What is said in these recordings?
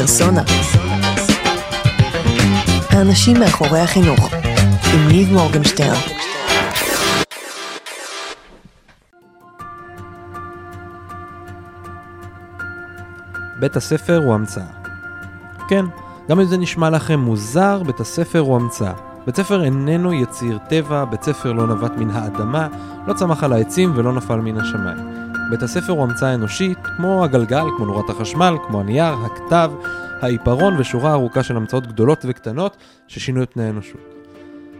פרסונה. האנשים מאחורי החינוך, עם ניב מורגנשטרן. בית הספר הוא המצאה. כן, גם אם זה נשמע לכם מוזר, בית הספר הוא המצאה. בית ספר איננו יציר טבע, בית ספר לא נבט מן האדמה, לא צמח על העצים ולא נפל מן השמיים. בית הספר הוא המצאה אנושית, כמו הגלגל, כמו נורת החשמל, כמו הנייר, הכתב, העיפרון ושורה ארוכה של המצאות גדולות וקטנות ששינו את פני האנושות.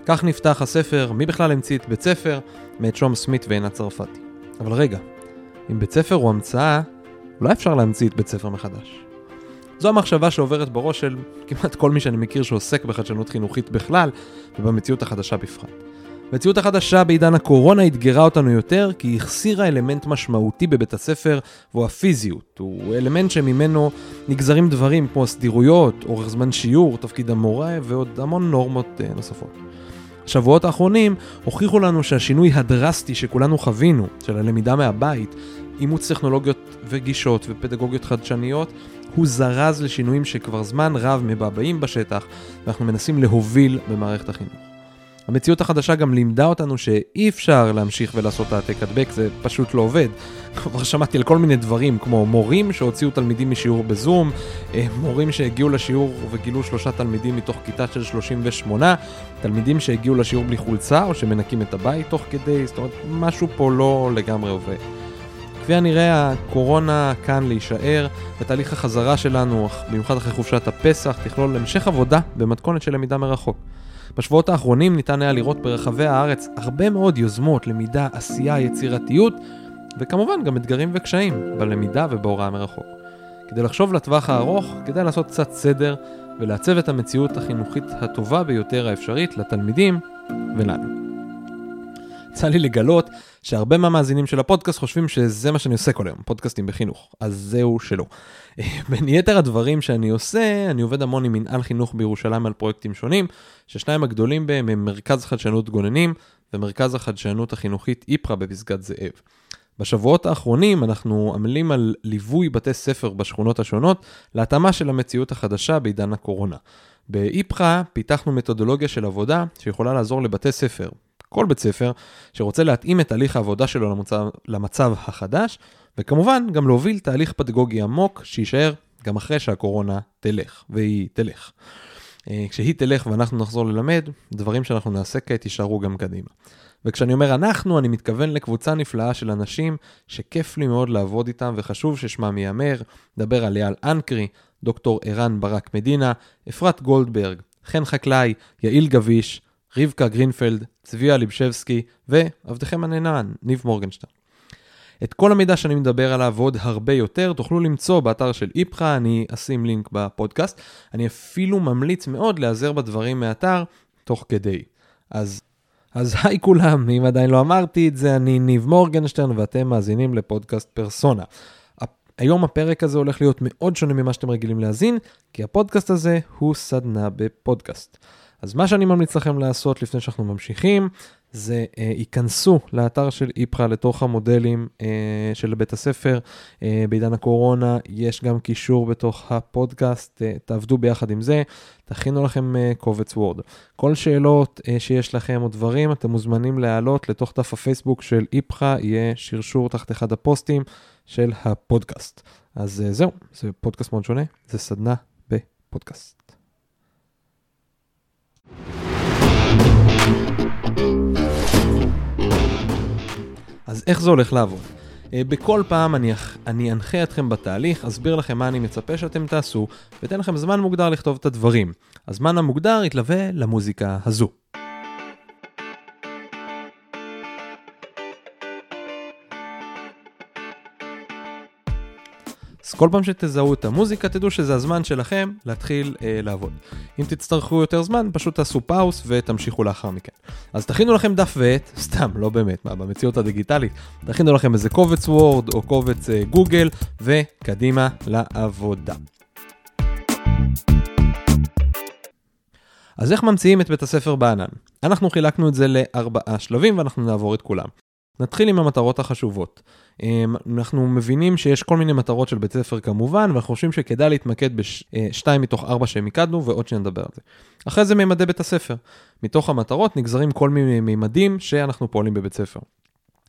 כך נפתח הספר "מי בכלל המציא את בית ספר" מאת שום סמית ועינת צרפתי. אבל רגע, אם בית ספר הוא המצאה, אולי אפשר להמציא את בית ספר מחדש. זו המחשבה שעוברת בראש של כמעט כל מי שאני מכיר שעוסק בחדשנות חינוכית בכלל, ובמציאות החדשה בפרט. המציאות החדשה בעידן הקורונה אתגרה אותנו יותר, כי היא החסירה אלמנט משמעותי בבית הספר, והוא הפיזיות. הוא אלמנט שממנו נגזרים דברים כמו סדירויות, אורך זמן שיעור, תפקיד המורה, ועוד המון נורמות uh, נוספות. השבועות האחרונים הוכיחו לנו שהשינוי הדרסטי שכולנו חווינו, של הלמידה מהבית, אימוץ טכנולוגיות וגישות ופדגוגיות חדשניות, הוא זרז לשינויים שכבר זמן רב מבעבעים בשטח, ואנחנו מנסים להוביל במערכת החינוך. המציאות החדשה גם לימדה אותנו שאי אפשר להמשיך ולעשות העתק הדבק, זה פשוט לא עובד. כבר שמעתי על כל מיני דברים, כמו מורים שהוציאו תלמידים משיעור בזום, אה, מורים שהגיעו לשיעור וגילו שלושה תלמידים מתוך כיתה של 38, תלמידים שהגיעו לשיעור בלי חולצה או שמנקים את הבית תוך כדי, זאת אומרת, משהו פה לא לגמרי עובד. כפי הנראה הקורונה כאן להישאר, ותהליך החזרה שלנו, במיוחד אחרי חופשת הפסח, תכלול המשך עבודה במתכונת של למידה מרחוק. בשבועות האחרונים ניתן היה לראות ברחבי הארץ הרבה מאוד יוזמות, למידה, עשייה, יצירתיות, וכמובן גם אתגרים וקשיים בלמידה ובהוראה מרחוק. כדי לחשוב לטווח הארוך, כדאי לעשות קצת סדר ולעצב את המציאות החינוכית הטובה ביותר האפשרית לתלמידים ולנו. יצא לי לגלות שהרבה מהמאזינים של הפודקאסט חושבים שזה מה שאני עושה כל היום, פודקאסטים בחינוך, אז זהו שלא. בין יתר הדברים שאני עושה, אני עובד המון עם מנהל חינוך בירושלים על פרויקטים שונים, ששניים הגדולים בהם הם מרכז חדשנות גוננים ומרכז החדשנות החינוכית איפרה בפסגת זאב. בשבועות האחרונים אנחנו עמלים על ליווי בתי ספר בשכונות השונות להתאמה של המציאות החדשה בעידן הקורונה. באיפרה פיתחנו מתודולוגיה של עבודה שיכולה לעזור לבתי ספר, כל בית ספר שרוצה להתאים את תהליך העבודה שלו למצב, למצב החדש, וכמובן גם להוביל תהליך פדגוגי עמוק שיישאר גם אחרי שהקורונה תלך, והיא תלך. אה, כשהיא תלך ואנחנו נחזור ללמד, דברים שאנחנו נעשה כעת יישארו גם קדימה. וכשאני אומר אנחנו, אני מתכוון לקבוצה נפלאה של אנשים שכיף לי מאוד לעבוד איתם וחשוב ששמם ייאמר. נדבר על אייל אנקרי, דוקטור ערן ברק מדינה, אפרת גולדברג, חן חקלאי, יעל גביש, רבקה גרינפלד, צביה ליבשבסקי ועבדכם הנאמן, ניב מורגנשטיין. את כל המידע שאני מדבר עליו ועוד הרבה יותר תוכלו למצוא באתר של איפכא, אני אשים לינק בפודקאסט. אני אפילו ממליץ מאוד להיעזר בדברים מהאתר תוך כדי. אז, אז היי כולם, אם עדיין לא אמרתי את זה, אני ניב מורגנשטיין ואתם מאזינים לפודקאסט פרסונה. היום הפרק הזה הולך להיות מאוד שונה ממה שאתם רגילים להאזין, כי הפודקאסט הזה הוא סדנה בפודקאסט. אז מה שאני ממליץ לכם לעשות לפני שאנחנו ממשיכים, זה אה, ייכנסו לאתר של איפרה לתוך המודלים אה, של בית הספר. אה, בעידן הקורונה יש גם קישור בתוך הפודקאסט, אה, תעבדו ביחד עם זה, תכינו לכם אה, קובץ וורד. כל שאלות אה, שיש לכם או דברים, אתם מוזמנים להעלות לתוך דף הפייסבוק של איפרה, יהיה שרשור תחת אחד הפוסטים של הפודקאסט. אז אה, זהו, זה פודקאסט מאוד שונה, זה סדנה בפודקאסט. אז איך זה הולך לעבוד? אה, בכל פעם אני, אני אנחה אתכם בתהליך, אסביר לכם מה אני מצפה שאתם תעשו, ואתן לכם זמן מוגדר לכתוב את הדברים. הזמן המוגדר יתלווה למוזיקה הזו. אז כל פעם שתזהו את המוזיקה, תדעו שזה הזמן שלכם להתחיל אה, לעבוד. אם תצטרכו יותר זמן, פשוט תעשו פאוס ותמשיכו לאחר מכן. אז תכינו לכם דף ועט, סתם, לא באמת, מה, במציאות הדיגיטלית, תכינו לכם איזה קובץ וורד או קובץ אה, גוגל, וקדימה לעבודה. אז איך ממציאים את בית הספר בענן? אנחנו חילקנו את זה לארבעה שלבים ואנחנו נעבור את כולם. נתחיל עם המטרות החשובות. אמ, אנחנו מבינים שיש כל מיני מטרות של בית ספר כמובן, ואנחנו חושבים שכדאי להתמקד בשתיים מתוך ארבע שמיקדנו, ועוד שנדבר על זה. אחרי זה מימדי בית הספר. מתוך המטרות נגזרים כל מיני מימדים שאנחנו פועלים בבית ספר.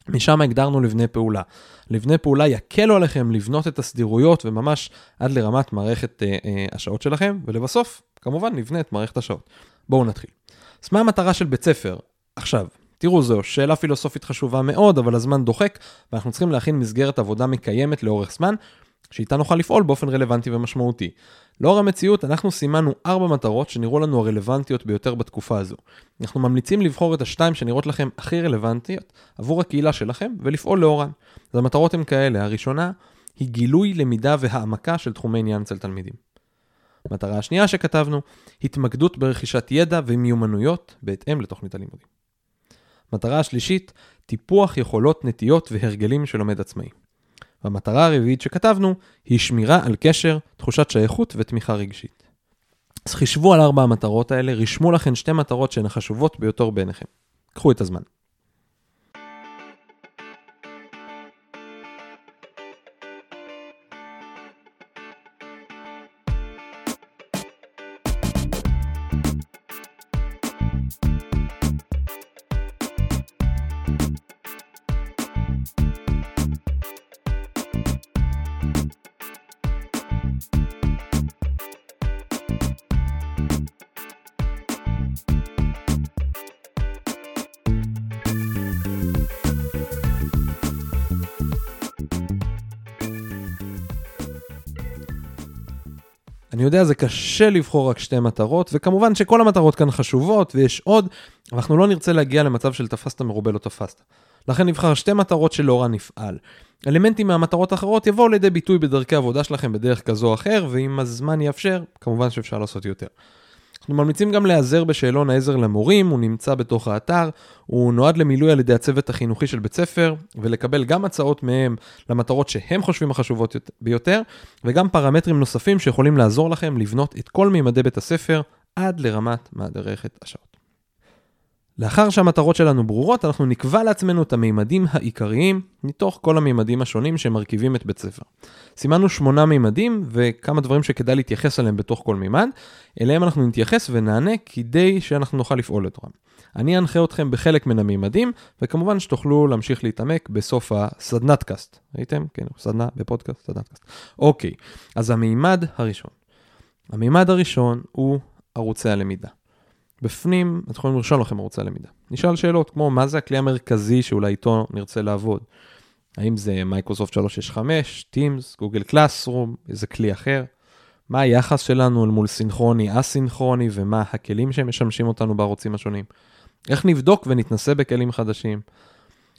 משם הגדרנו לבני פעולה. לבני פעולה יקלו עליכם לבנות את הסדירויות וממש עד לרמת מערכת אה, אה, השעות שלכם, ולבסוף, כמובן, נבנה את מערכת השעות. בואו נתחיל. אז מה המטרה של בית ספר? עכשיו, תראו, זו שאלה פילוסופית חשובה מאוד, אבל הזמן דוחק, ואנחנו צריכים להכין מסגרת עבודה מקיימת לאורך זמן, שאיתה נוכל לפעול באופן רלוונטי ומשמעותי. לאור המציאות, אנחנו סימנו ארבע מטרות שנראו לנו הרלוונטיות ביותר בתקופה הזו. אנחנו ממליצים לבחור את השתיים שנראות לכם הכי רלוונטיות עבור הקהילה שלכם ולפעול לאורן. אז המטרות הן כאלה, הראשונה היא גילוי, למידה והעמקה של תחומי עניין אצל תלמידים. המטרה השנייה שכתבנו, התמקדות ברכישת ידע ומיומנויות בהתאם לתוכנית הלימודים. מטרה השלישית, טיפוח יכולות, נטיות והרגלים של לומד עצמאי. והמטרה הרביעית שכתבנו היא שמירה על קשר, תחושת שייכות ותמיכה רגשית. אז חישבו על ארבע המטרות האלה, רשמו לכן שתי מטרות שהן החשובות ביותר בעיניכם. קחו את הזמן. אני יודע, זה קשה לבחור רק שתי מטרות, וכמובן שכל המטרות כאן חשובות, ויש עוד, אבל אנחנו לא נרצה להגיע למצב של תפסת מרובה לא תפסת. לכן נבחר שתי מטרות שלאורן נפעל. אלמנטים מהמטרות האחרות יבואו לידי ביטוי בדרכי עבודה שלכם בדרך כזו או אחר, ואם הזמן יאפשר, כמובן שאפשר לעשות יותר. אנחנו ממליצים גם להיעזר בשאלון העזר למורים, הוא נמצא בתוך האתר, הוא נועד למילוי על ידי הצוות החינוכי של בית ספר, ולקבל גם הצעות מהם למטרות שהם חושבים החשובות ביותר, וגם פרמטרים נוספים שיכולים לעזור לכם לבנות את כל מימדי בית הספר עד לרמת מערכת השעות. לאחר שהמטרות שלנו ברורות, אנחנו נקבע לעצמנו את המימדים העיקריים מתוך כל המימדים השונים שמרכיבים את בית ספר. סימנו שמונה מימדים וכמה דברים שכדאי להתייחס אליהם בתוך כל מימד, אליהם אנחנו נתייחס ונענה כדי שאנחנו נוכל לפעול לתורם. אני אנחה אתכם בחלק מן המימדים, וכמובן שתוכלו להמשיך להתעמק בסוף הסדנת קאסט. ראיתם? כן, סדנה בפודקאסט, סדנת קאסט. אוקיי, אז המימד הראשון. המימד הראשון הוא ערוצי הלמידה. בפנים, אתם יכולים לרשום לכם ערוצי למידה. נשאל שאלות כמו, מה זה הכלי המרכזי שאולי איתו נרצה לעבוד? האם זה מייקרוסופט 365, Teams, Google Classroom, איזה כלי אחר? מה היחס שלנו אל מול סינכרוני, אסינכרוני, ומה הכלים שמשמשים אותנו בערוצים השונים? איך נבדוק ונתנסה בכלים חדשים?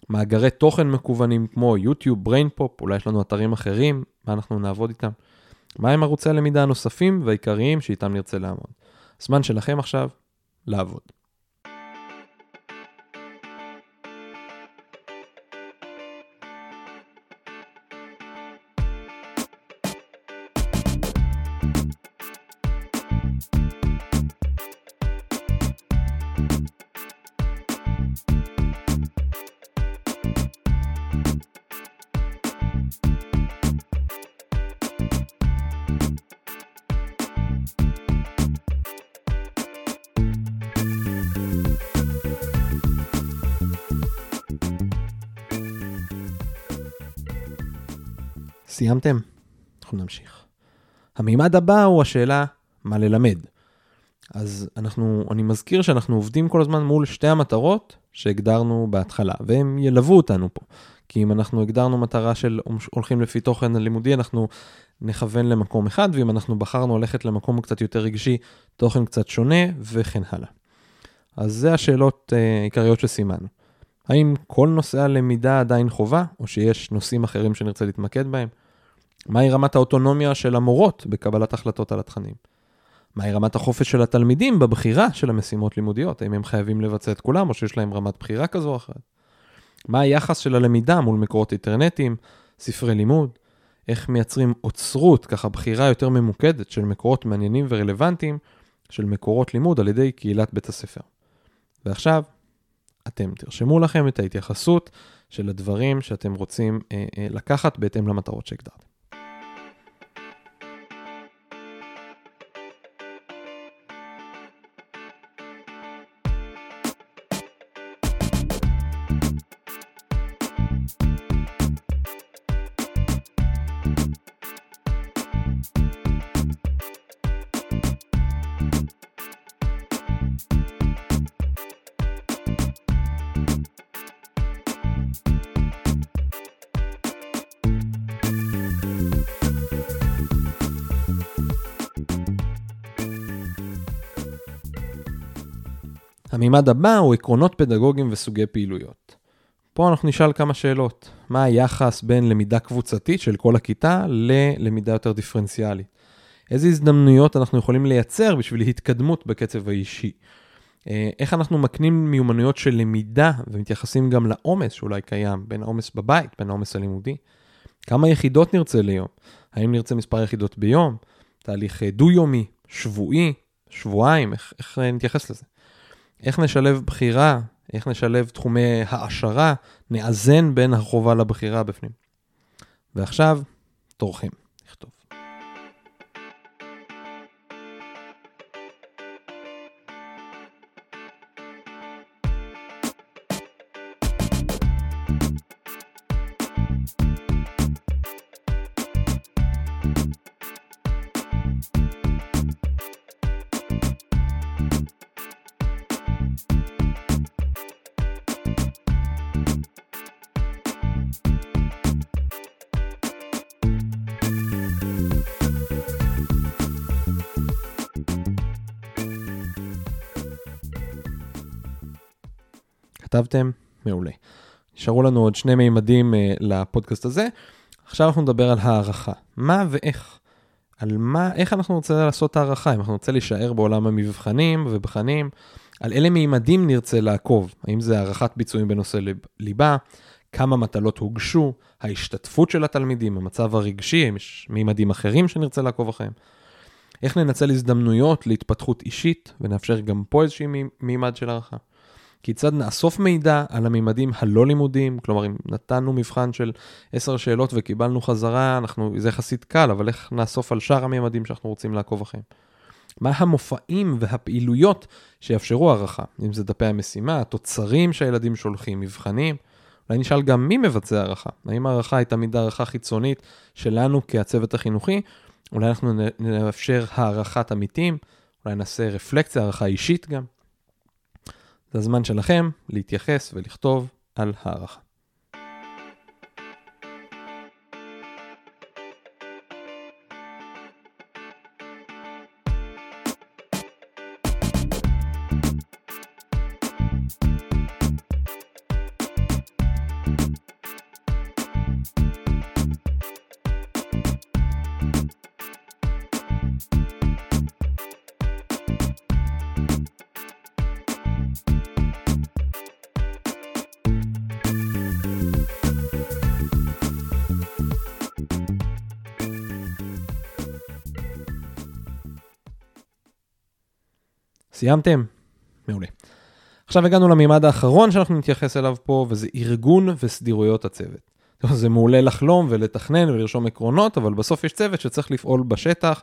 מאגרי תוכן מקוונים כמו יוטיוב, BrainPOP, אולי יש לנו אתרים אחרים, מה אנחנו נעבוד איתם? מהם ערוצי הלמידה הנוספים והעיקריים שאיתם נרצה לעבוד? זמן שלכם עכשיו לעבוד. סיימתם? אנחנו נמשיך. המימד הבא הוא השאלה מה ללמד. אז אנחנו, אני מזכיר שאנחנו עובדים כל הזמן מול שתי המטרות שהגדרנו בהתחלה, והם ילוו אותנו פה. כי אם אנחנו הגדרנו מטרה של הולכים לפי תוכן הלימודי, אנחנו נכוון למקום אחד, ואם אנחנו בחרנו ללכת למקום קצת יותר רגשי, תוכן קצת שונה, וכן הלאה. אז זה השאלות uh, העיקריות שסימנו. האם כל נושאי הלמידה עדיין חובה, או שיש נושאים אחרים שנרצה להתמקד בהם? מהי רמת האוטונומיה של המורות בקבלת החלטות על התכנים? מהי רמת החופש של התלמידים בבחירה של המשימות לימודיות? האם הם חייבים לבצע את כולם או שיש להם רמת בחירה כזו או אחרת? מה היחס של הלמידה מול מקורות אינטרנטיים, ספרי לימוד? איך מייצרים אוצרות, ככה בחירה יותר ממוקדת של מקורות מעניינים ורלוונטיים של מקורות לימוד על ידי קהילת בית הספר. ועכשיו, אתם תרשמו לכם את ההתייחסות של הדברים שאתם רוצים אה, אה, לקחת בהתאם למטרות שהגדרתם. המימד הבא הוא עקרונות פדגוגיים וסוגי פעילויות. פה אנחנו נשאל כמה שאלות. מה היחס בין למידה קבוצתית של כל הכיתה ללמידה יותר דיפרנציאלית? איזה הזדמנויות אנחנו יכולים לייצר בשביל התקדמות בקצב האישי? אה, איך אנחנו מקנים מיומנויות של למידה ומתייחסים גם לעומס שאולי קיים, בין העומס בבית, בין העומס הלימודי? כמה יחידות נרצה ליום? האם נרצה מספר יחידות ביום? תהליך אה, דו-יומי, שבועי, שבועיים, איך, איך נתייחס לזה? איך נשלב בחירה, איך נשלב תחומי העשרה, נאזן בין החובה לבחירה בפנים. ועכשיו, תורכם. כתבתם? מעולה. נשארו לנו עוד שני מימדים uh, לפודקאסט הזה. עכשיו אנחנו נדבר על הערכה. מה ואיך. על מה, איך אנחנו רוצים לעשות הערכה, אם אנחנו רוצים להישאר בעולם המבחנים ובחנים, על אילו מימדים נרצה לעקוב, האם זה הערכת ביצועים בנושא ליבה, כמה מטלות הוגשו, ההשתתפות של התלמידים, המצב הרגשי, אם יש מימדים אחרים שנרצה לעקוב אחריהם. איך ננצל הזדמנויות להתפתחות אישית ונאפשר גם פה איזשהי מימד של הערכה. כיצד נאסוף מידע על הממדים הלא לימודיים, כלומר אם נתנו מבחן של 10 שאלות וקיבלנו חזרה, אנחנו, זה יחסית קל, אבל איך נאסוף על שאר הממדים שאנחנו רוצים לעקוב אחריהם. מה המופעים והפעילויות שיאפשרו הערכה, אם זה דפי המשימה, התוצרים שהילדים שולחים, מבחנים. אולי נשאל גם מי מבצע הערכה. האם הערכה היא תמיד הערכה חיצונית שלנו כהצוות החינוכי? אולי אנחנו נאפשר הערכת עמיתים, אולי נעשה רפלקציה, הערכה אישית גם. זה הזמן שלכם להתייחס ולכתוב על הערכה. סיימתם? מעולה. עכשיו הגענו למימד האחרון שאנחנו נתייחס אליו פה, וזה ארגון וסדירויות הצוות. זה מעולה לחלום ולתכנן ולרשום עקרונות, אבל בסוף יש צוות שצריך לפעול בשטח.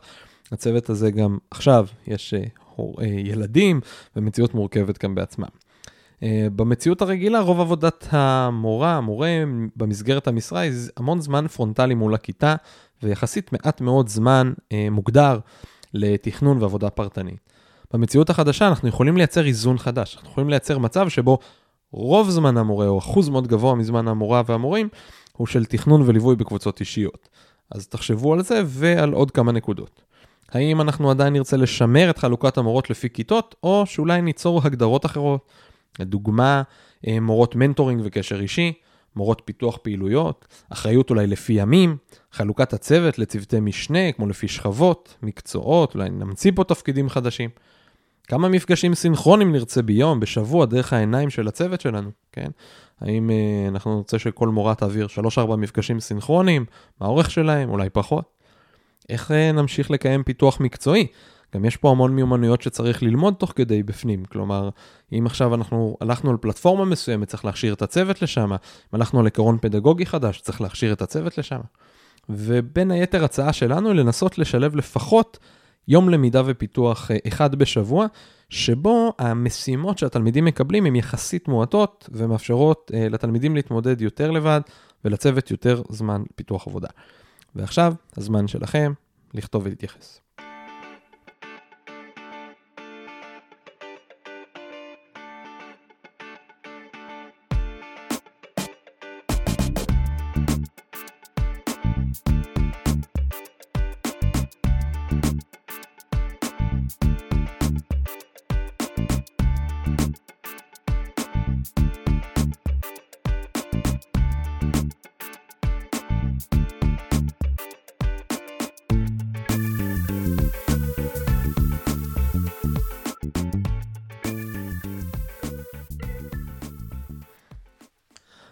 הצוות הזה גם עכשיו, יש uh, uh, ילדים ומציאות מורכבת גם בעצמם. Uh, במציאות הרגילה, רוב עבודת המורה, המורה במסגרת המשרה, היא המון זמן פרונטלי מול הכיתה, ויחסית מעט מאוד זמן מוגדר לתכנון ועבודה פרטנית. במציאות החדשה אנחנו יכולים לייצר איזון חדש. אנחנו יכולים לייצר מצב שבו רוב זמן המורה, או אחוז מאוד גבוה מזמן המורה והמורים, הוא של תכנון וליווי בקבוצות אישיות. אז תחשבו על זה ועל עוד כמה נקודות. האם אנחנו עדיין נרצה לשמר את חלוקת המורות לפי כיתות, או שאולי ניצור הגדרות אחרות? לדוגמה, אה, מורות מנטורינג וקשר אישי, מורות פיתוח פעילויות, אחריות אולי לפי ימים, חלוקת הצוות לצוותי משנה, כמו לפי שכבות, מקצועות, אולי נמציא פה תפקידים חדשים. כמה מפגשים סינכרונים נרצה ביום, בשבוע, דרך העיניים של הצוות שלנו, כן? האם אה, אנחנו נרצה שכל מורה תעביר 3-4 מפגשים סינכרונים? מה האורך שלהם? אולי פחות? איך אה, נמשיך לקיים פיתוח מקצועי? גם יש פה המון מיומנויות שצריך ללמוד תוך כדי בפנים, כלומר, אם עכשיו אנחנו הלכנו על פלטפורמה מסוימת, צריך להכשיר את הצוות לשם, אם הלכנו על עקרון פדגוגי חדש, צריך להכשיר את הצוות לשם. ובין היתר הצעה שלנו היא לנסות לשלב לפחות יום למידה ופיתוח אה, אחד בשבוע, שבו המשימות שהתלמידים מקבלים הן יחסית מועטות ומאפשרות uh, לתלמידים להתמודד יותר לבד ולצוות יותר זמן פיתוח עבודה. ועכשיו, הזמן שלכם לכתוב ולהתייחס.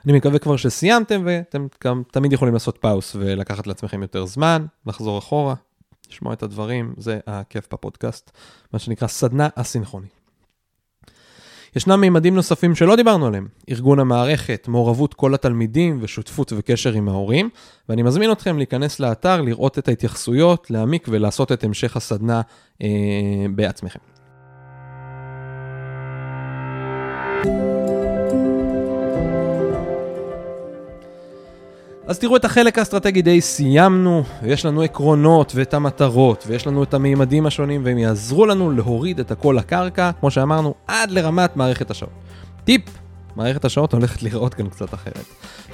אני מקווה כבר שסיימתם ואתם גם תמיד יכולים לעשות פאוס ולקחת לעצמכם יותר זמן, לחזור אחורה, לשמוע את הדברים, זה הכיף בפודקאסט, מה שנקרא סדנה אסינכרונית. ישנם מימדים נוספים שלא דיברנו עליהם, ארגון המערכת, מעורבות כל התלמידים ושותפות וקשר עם ההורים, ואני מזמין אתכם להיכנס לאתר, לראות את ההתייחסויות, להעמיק ולעשות את המשך הסדנה אה, בעצמכם. אז תראו את החלק האסטרטגי די סיימנו, ויש לנו עקרונות ואת המטרות, ויש לנו את המימדים השונים, והם יעזרו לנו להוריד את הכל לקרקע, כמו שאמרנו, עד לרמת מערכת השעות. טיפ, מערכת השעות הולכת לראות כאן קצת אחרת.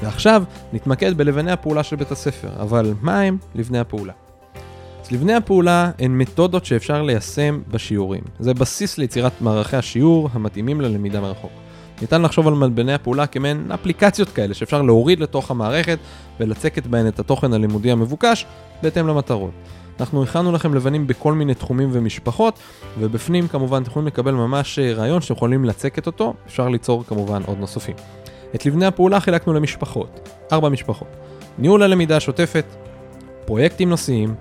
ועכשיו נתמקד בלבני הפעולה של בית הספר, אבל מה הם לבני הפעולה? אז לבני הפעולה הן מתודות שאפשר ליישם בשיעורים. זה בסיס ליצירת מערכי השיעור המתאימים ללמידה מרחוק. ניתן לחשוב על מלבני הפעולה כמעין אפליקציות כאלה שאפשר להוריד לתוך המערכת ולצקת בהן את התוכן הלימודי המבוקש בהתאם למטרות. אנחנו הכנו לכם לבנים בכל מיני תחומים ומשפחות, ובפנים כמובן אתם יכולים לקבל ממש אה, רעיון שאתם יכולים לצקת אותו, אפשר ליצור כמובן עוד נוספים. את לבני הפעולה חילקנו למשפחות, ארבע משפחות. ניהול הלמידה השוטפת, פרויקטים נושאיים,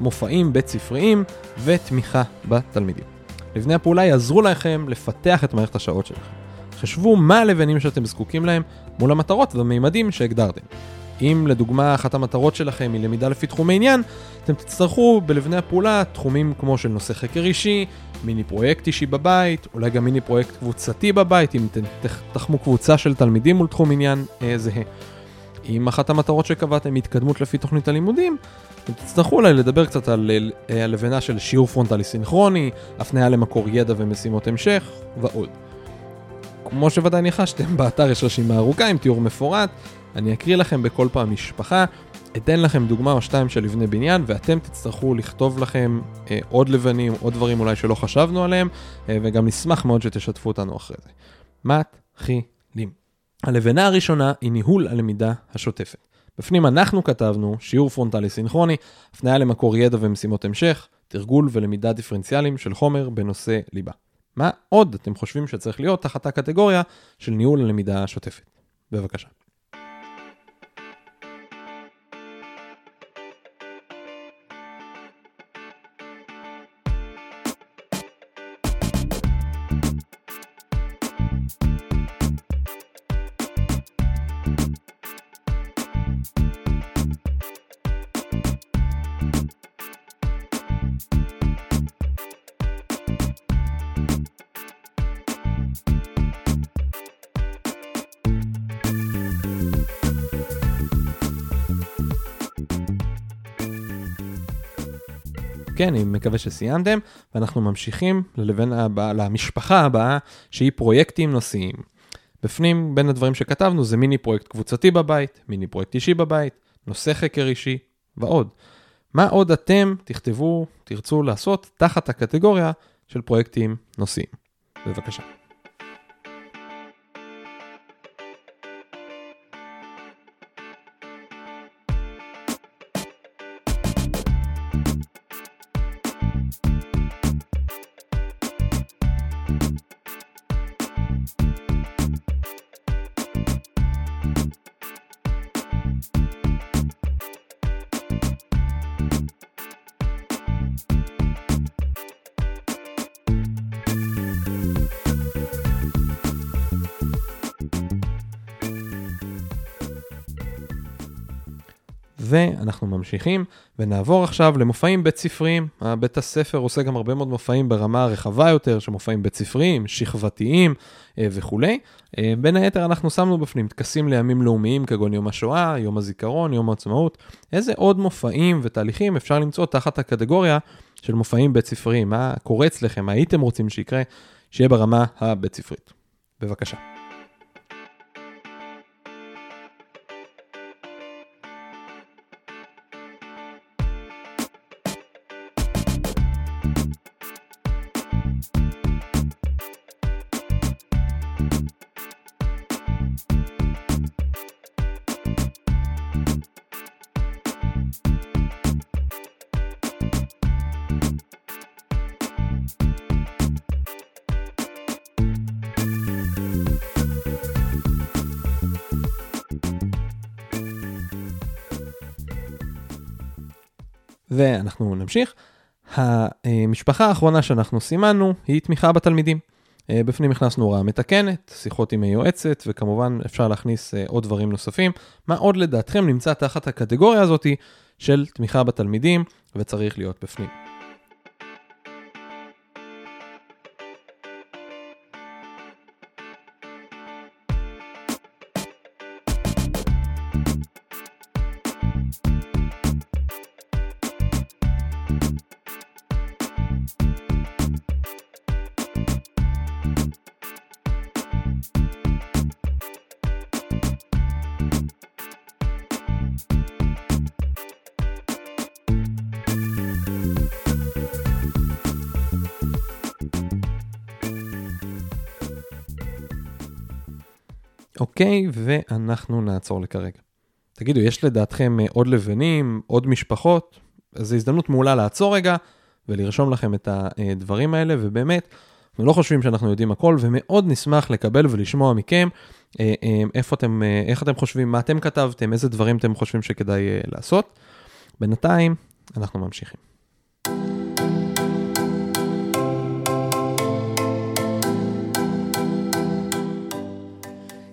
מופעים בית ספריים ותמיכה בתלמידים. לבני הפעולה יעזרו לכם לפתח את מערכת השעות שלכם. חשבו מה הלבנים שאתם זקוקים להם מול המטרות והמימדים שהגדרתם. אם לדוגמה אחת המטרות שלכם היא למידה לפי תחומי עניין, אתם תצטרכו בלבני הפעולה תחומים כמו של נושא חקר אישי, מיני פרויקט אישי בבית, אולי גם מיני פרויקט קבוצתי בבית, אם תחמו קבוצה של תלמידים מול תחום עניין אה, זהה. אם אחת המטרות שקבעתם היא התקדמות לפי תוכנית הלימודים, אתם תצטרכו אולי לדבר קצת על אה, הלבנה של שיעור פרונטלי סינכרוני, הפניה למקור ידע ומשימות המשך, ועוד. כמו שוודאי ניחשתם, באתר יש רשימה ארוכה עם תיאור מפורט. אני אקריא לכם בכל פעם משפחה, אתן לכם דוגמה או שתיים של לבני בניין, ואתם תצטרכו לכתוב לכם אה, עוד לבנים, עוד דברים אולי שלא חשבנו עליהם, אה, וגם נשמח מאוד שתשתפו אותנו אחרי זה. מתחילים. הלבנה הראשונה היא ניהול הלמידה השוטפת. בפנים אנחנו כתבנו שיעור פרונטלי סינכרוני, הפניה למקור ידע ומשימות המשך, תרגול ולמידה דיפרנציאליים של חומר בנושא ליבה. מה עוד אתם חושבים שצריך להיות תחת הקטגוריה של ניהול הלמידה השוטפת? בבקשה. כן, אני מקווה שסיימתם, ואנחנו ממשיכים ללבן הבא, למשפחה הבאה, שהיא פרויקטים נושאיים. בפנים, בין הדברים שכתבנו, זה מיני פרויקט קבוצתי בבית, מיני פרויקט אישי בבית, נושא חקר אישי, ועוד. מה עוד אתם תכתבו, תרצו לעשות תחת הקטגוריה של פרויקטים נושאיים? בבקשה. ואנחנו ממשיכים, ונעבור עכשיו למופעים בית ספריים. בית הספר עושה גם הרבה מאוד מופעים ברמה רחבה יותר, שמופעים בית ספריים, שכבתיים אה, וכולי. אה, בין היתר אנחנו שמנו בפנים טקסים לימים לאומיים כגון יום השואה, יום הזיכרון, יום העצמאות. איזה עוד מופעים ותהליכים אפשר למצוא תחת הקטגוריה של מופעים בית ספריים? מה קורה אצלכם? מה הייתם רוצים שיקרה? שיהיה ברמה הבית ספרית. בבקשה. ואנחנו נמשיך. המשפחה האחרונה שאנחנו סימנו היא תמיכה בתלמידים. אה, בפנים הכנסנו הוראה מתקנת, שיחות עם היועצת, וכמובן אפשר להכניס אה, עוד דברים נוספים. מה עוד לדעתכם נמצא תחת הקטגוריה הזאתי של תמיכה בתלמידים וצריך להיות בפנים? אוקיי, ואנחנו נעצור לכרגע. תגידו, יש לדעתכם אה, עוד לבנים, עוד משפחות? אז זו הזדמנות מעולה לעצור רגע ולרשום לכם את הדברים האלה, ובאמת, אנחנו לא חושבים שאנחנו יודעים הכל, ומאוד נשמח לקבל ולשמוע מכם אה, אה, איפה אתם, איך אתם חושבים, מה אתם כתבתם, איזה דברים אתם חושבים שכדאי לעשות. בינתיים, אנחנו ממשיכים.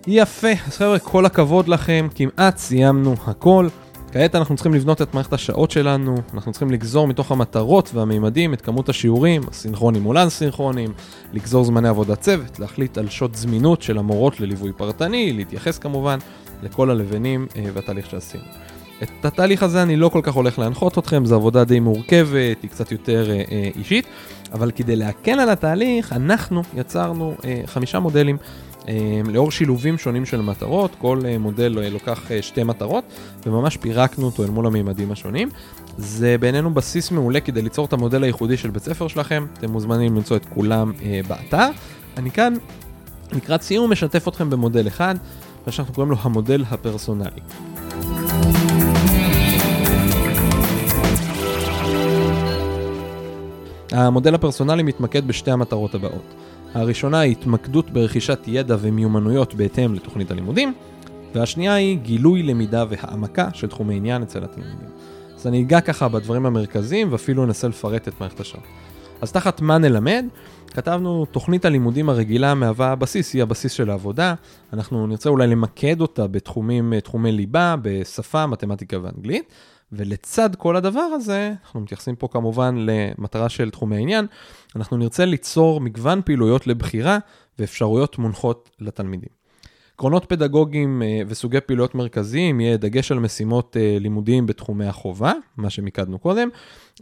יפה, אז חבר'ה, כל הכבוד לכם, כמעט סיימנו הכל. כעת אנחנו צריכים לבנות את מערכת השעות שלנו, אנחנו צריכים לגזור מתוך המטרות והמימדים את כמות השיעורים, הסינכרונים מול הסינכרונים, לגזור זמני עבודת צוות, להחליט על שעות זמינות של המורות לליווי פרטני, להתייחס כמובן לכל הלבנים אה, והתהליך שעשינו. את התהליך הזה אני לא כל כך הולך להנחות אתכם, זו עבודה די מורכבת, היא קצת יותר אה, אה, אישית, אבל כדי להקל על התהליך, אנחנו יצרנו חמישה מודלים לאור שילובים שונים של מטרות, כל אה, מודל אה, לוקח אה, שתי מטרות, וממש פירקנו אותו אל מול המימדים השונים. זה בעינינו בסיס מעולה כדי ליצור את המודל הייחודי של בית ספר שלכם, אתם מוזמנים למצוא את כולם באתר. אני כאן לקראת סיום משתף אתכם במודל אחד, מה שאנחנו קוראים לו המודל הפרסונלי. המודל הפרסונלי מתמקד בשתי המטרות הבאות. הראשונה היא התמקדות ברכישת ידע ומיומנויות בהתאם לתוכנית הלימודים, והשנייה היא גילוי למידה והעמקה של תחומי עניין אצל התלמידים. אז אני אגע ככה בדברים המרכזיים ואפילו אנסה לפרט את מערכת השעות. אז תחת מה נלמד, כתבנו תוכנית הלימודים הרגילה מהווה הבסיס, היא הבסיס של העבודה. אנחנו נרצה אולי למקד אותה בתחומים, תחומי ליבה, בשפה, מתמטיקה ואנגלית. ולצד כל הדבר הזה, אנחנו מתייחסים פה כמובן למטרה של תחומי העניין, אנחנו נרצה ליצור מגוון פעילויות לבחירה ואפשרויות מונחות לתלמידים. עקרונות פדגוגיים אה, וסוגי פעילויות מרכזיים יהיה דגש על משימות אה, לימודיים בתחומי החובה, מה שמיקדנו קודם,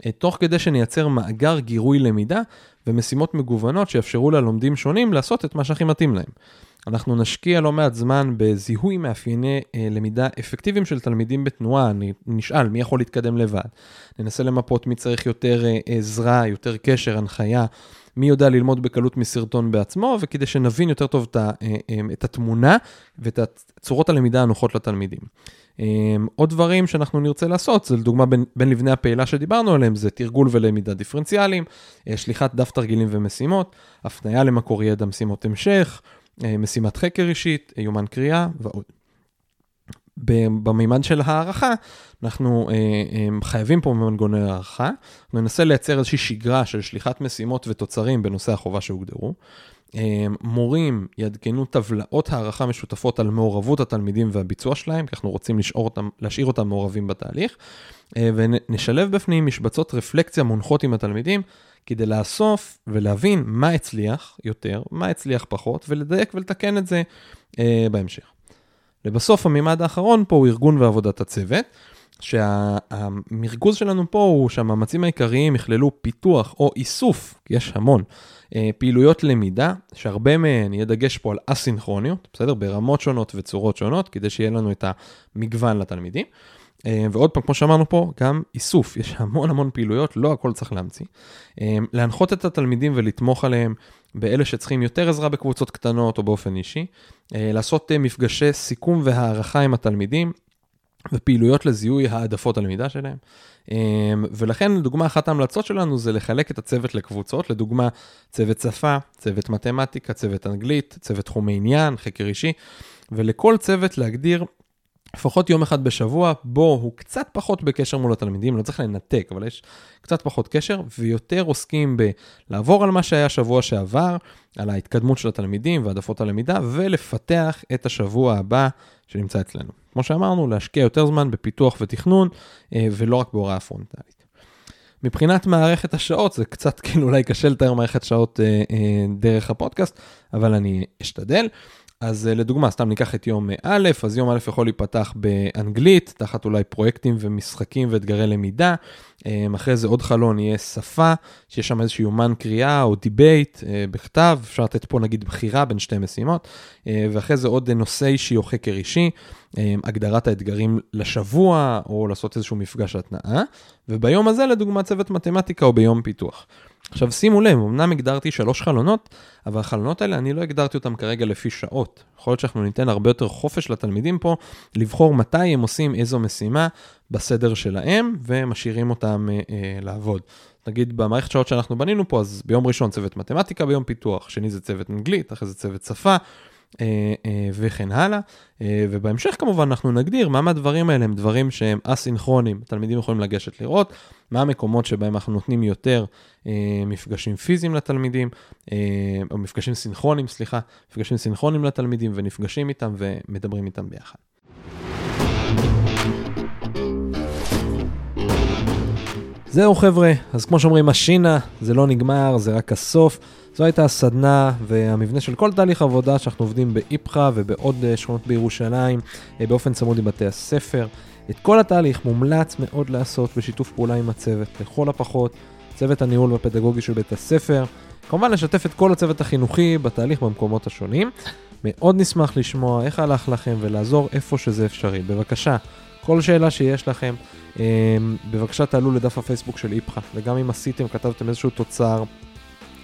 אה, תוך כדי שנייצר מאגר גירוי למידה ומשימות מגוונות שיאפשרו ללומדים שונים לעשות את מה שהכי מתאים להם. אנחנו נשקיע לא מעט זמן בזיהוי מאפייני אה, למידה אפקטיביים של תלמידים בתנועה, נשאל מי יכול להתקדם לבד. ננסה למפות מי צריך יותר אה, עזרה, יותר קשר, הנחיה, מי יודע ללמוד בקלות מסרטון בעצמו, וכדי שנבין יותר טוב את, אה, אה, את התמונה ואת צורות הלמידה הנוחות לתלמידים. אה, עוד דברים שאנחנו נרצה לעשות, זה לדוגמה בין, בין לבני הפעילה שדיברנו עליהם, זה תרגול ולמידה דיפרנציאליים, אה, שליחת דף תרגילים ומשימות, הפנייה למקור ידע משימות המשך, אה, משימת חקר אישית, יומן קריאה ועוד. במימד של הערכה, אנחנו אה, אה, חייבים פה מנגנוני הערכה, ננסה לייצר איזושהי שגרה של שליחת משימות ותוצרים בנושא החובה שהוגדרו. אה, מורים יעדכנו טבלאות הערכה משותפות על מעורבות התלמידים והביצוע שלהם, כי אנחנו רוצים אותם, להשאיר אותם מעורבים בתהליך, ונשלב בפנים משבצות רפלקציה מונחות עם התלמידים, כדי לאסוף ולהבין מה הצליח יותר, מה הצליח פחות, ולדייק ולתקן את זה בהמשך. לבסוף, המימד האחרון פה הוא ארגון ועבודת הצוות, שהמרגוז שלנו פה הוא שהמאמצים העיקריים יכללו פיתוח או איסוף, כי יש המון, אה, פעילויות למידה, שהרבה מהן יהיה דגש פה על אסינכרוניות, בסדר? ברמות שונות וצורות שונות, כדי שיהיה לנו את המגוון לתלמידים. אה, ועוד פעם, כמו שאמרנו פה, גם איסוף, יש המון המון פעילויות, לא הכל צריך להמציא. אה, להנחות את התלמידים ולתמוך עליהם באלה שצריכים יותר עזרה בקבוצות קטנות או באופן אישי. לעשות מפגשי סיכום והערכה עם התלמידים, ופעילויות לזיהוי העדפות הלמידה שלהם. ולכן, לדוגמה, אחת ההמלצות שלנו זה לחלק את הצוות לקבוצות, לדוגמה, צוות שפה, צוות מתמטיקה, צוות אנגלית, צוות תחומי עניין, חקר אישי, ולכל צוות להגדיר לפחות יום אחד בשבוע, בו הוא קצת פחות בקשר מול התלמידים, לא צריך לנתק, אבל יש קצת פחות קשר, ויותר עוסקים בלעבור על מה שהיה שבוע שעבר, על ההתקדמות של התלמידים והעדפות הלמידה, ולפתח את השבוע הבא שנמצא אצלנו. כמו שאמרנו, להשקיע יותר זמן בפיתוח ותכנון, אה, ולא רק בהוראה פרונטלית. מבחינת מערכת השעות, זה קצת כאילו אולי קשה לתאר מערכת שעות אה, אה, דרך הפודקאסט, אבל אני אשתדל. אז אה, לדוגמה, סתם ניקח את יום א', אז יום א' יכול להיפתח באנגלית, תחת אולי פרויקטים ומשחקים ואתגרי למידה. אה, אחרי זה עוד חלון יהיה שפה, שיש שם איזשהו יומן קריאה או debate אה, בכתב, אפשר לתת פה נגיד בחירה בין שתי משימות. ואחרי זה עוד נושא אישי או חקר אישי, הגדרת האתגרים לשבוע, או לעשות איזשהו מפגש התנעה. וביום הזה לדוגמה צוות מתמטיקה או ביום פיתוח. עכשיו שימו לב, אמנם הגדרתי שלוש חלונות, אבל החלונות האלה, אני לא הגדרתי אותם כרגע לפי שעות. יכול להיות שאנחנו ניתן הרבה יותר חופש לתלמידים פה, לבחור מתי הם עושים איזו משימה בסדר שלהם, ומשאירים אותם אה, אה, לעבוד. נגיד במערכת שעות שאנחנו בנינו פה, אז ביום ראשון צוות מתמטיקה ביום פיתוח, שני זה צוות אנגלית, אחרי זה צוות שפה, וכן הלאה. אה, ובהמשך כמובן אנחנו נגדיר מה מהדברים האלה הם דברים שהם אסינכרונים, תלמידים יכולים לגשת לראות, מה המקומות שבהם אנחנו נותנים יותר מפגשים פיזיים לתלמידים, או מפגשים סינכרונים, סליחה, מפגשים סינכרונים לתלמידים ונפגשים איתם ומדברים איתם ביחד. זהו חבר'ה, אז כמו שאומרים, השינה, זה לא נגמר, זה רק הסוף. זו הייתה הסדנה והמבנה של כל תהליך עבודה שאנחנו עובדים באיפכא ובעוד אה, שכונות בירושלים אה, באופן צמוד עם בתי הספר. את כל התהליך מומלץ מאוד לעשות בשיתוף פעולה עם הצוות, לכל הפחות, צוות הניהול והפדגוגי של בית הספר. כמובן לשתף את כל הצוות החינוכי בתהליך במקומות השונים. מאוד נשמח לשמוע איך הלך לכם ולעזור איפה שזה אפשרי. בבקשה, כל שאלה שיש לכם, אה, בבקשה תעלו לדף הפייסבוק של איפכא, וגם אם עשיתם, כתבתם איזשהו תוצר,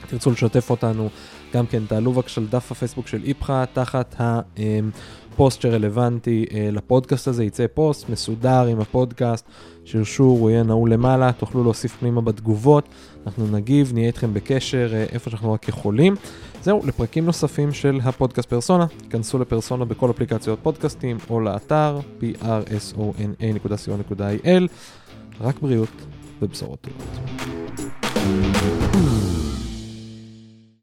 תרצו לשתף אותנו, גם כן תעלו בבקשה לדף הפייסבוק של איפכא, תחת הפוסט שרלוונטי אה, לפודקאסט הזה, יצא פוסט מסודר עם הפודקאסט, שרשור, הוא יהיה נעול למעלה, תוכלו להוסיף פנימה בתגובות, אנחנו נגיב, נהיה איתכם בקשר אה, איפה שאנחנו רק יכולים. זהו, לפרקים נוספים של הפודקאסט פרסונה, כנסו לפרסונה בכל אפליקציות פודקאסטים או לאתר prsona.co.il. רק בריאות ובשורות טובות.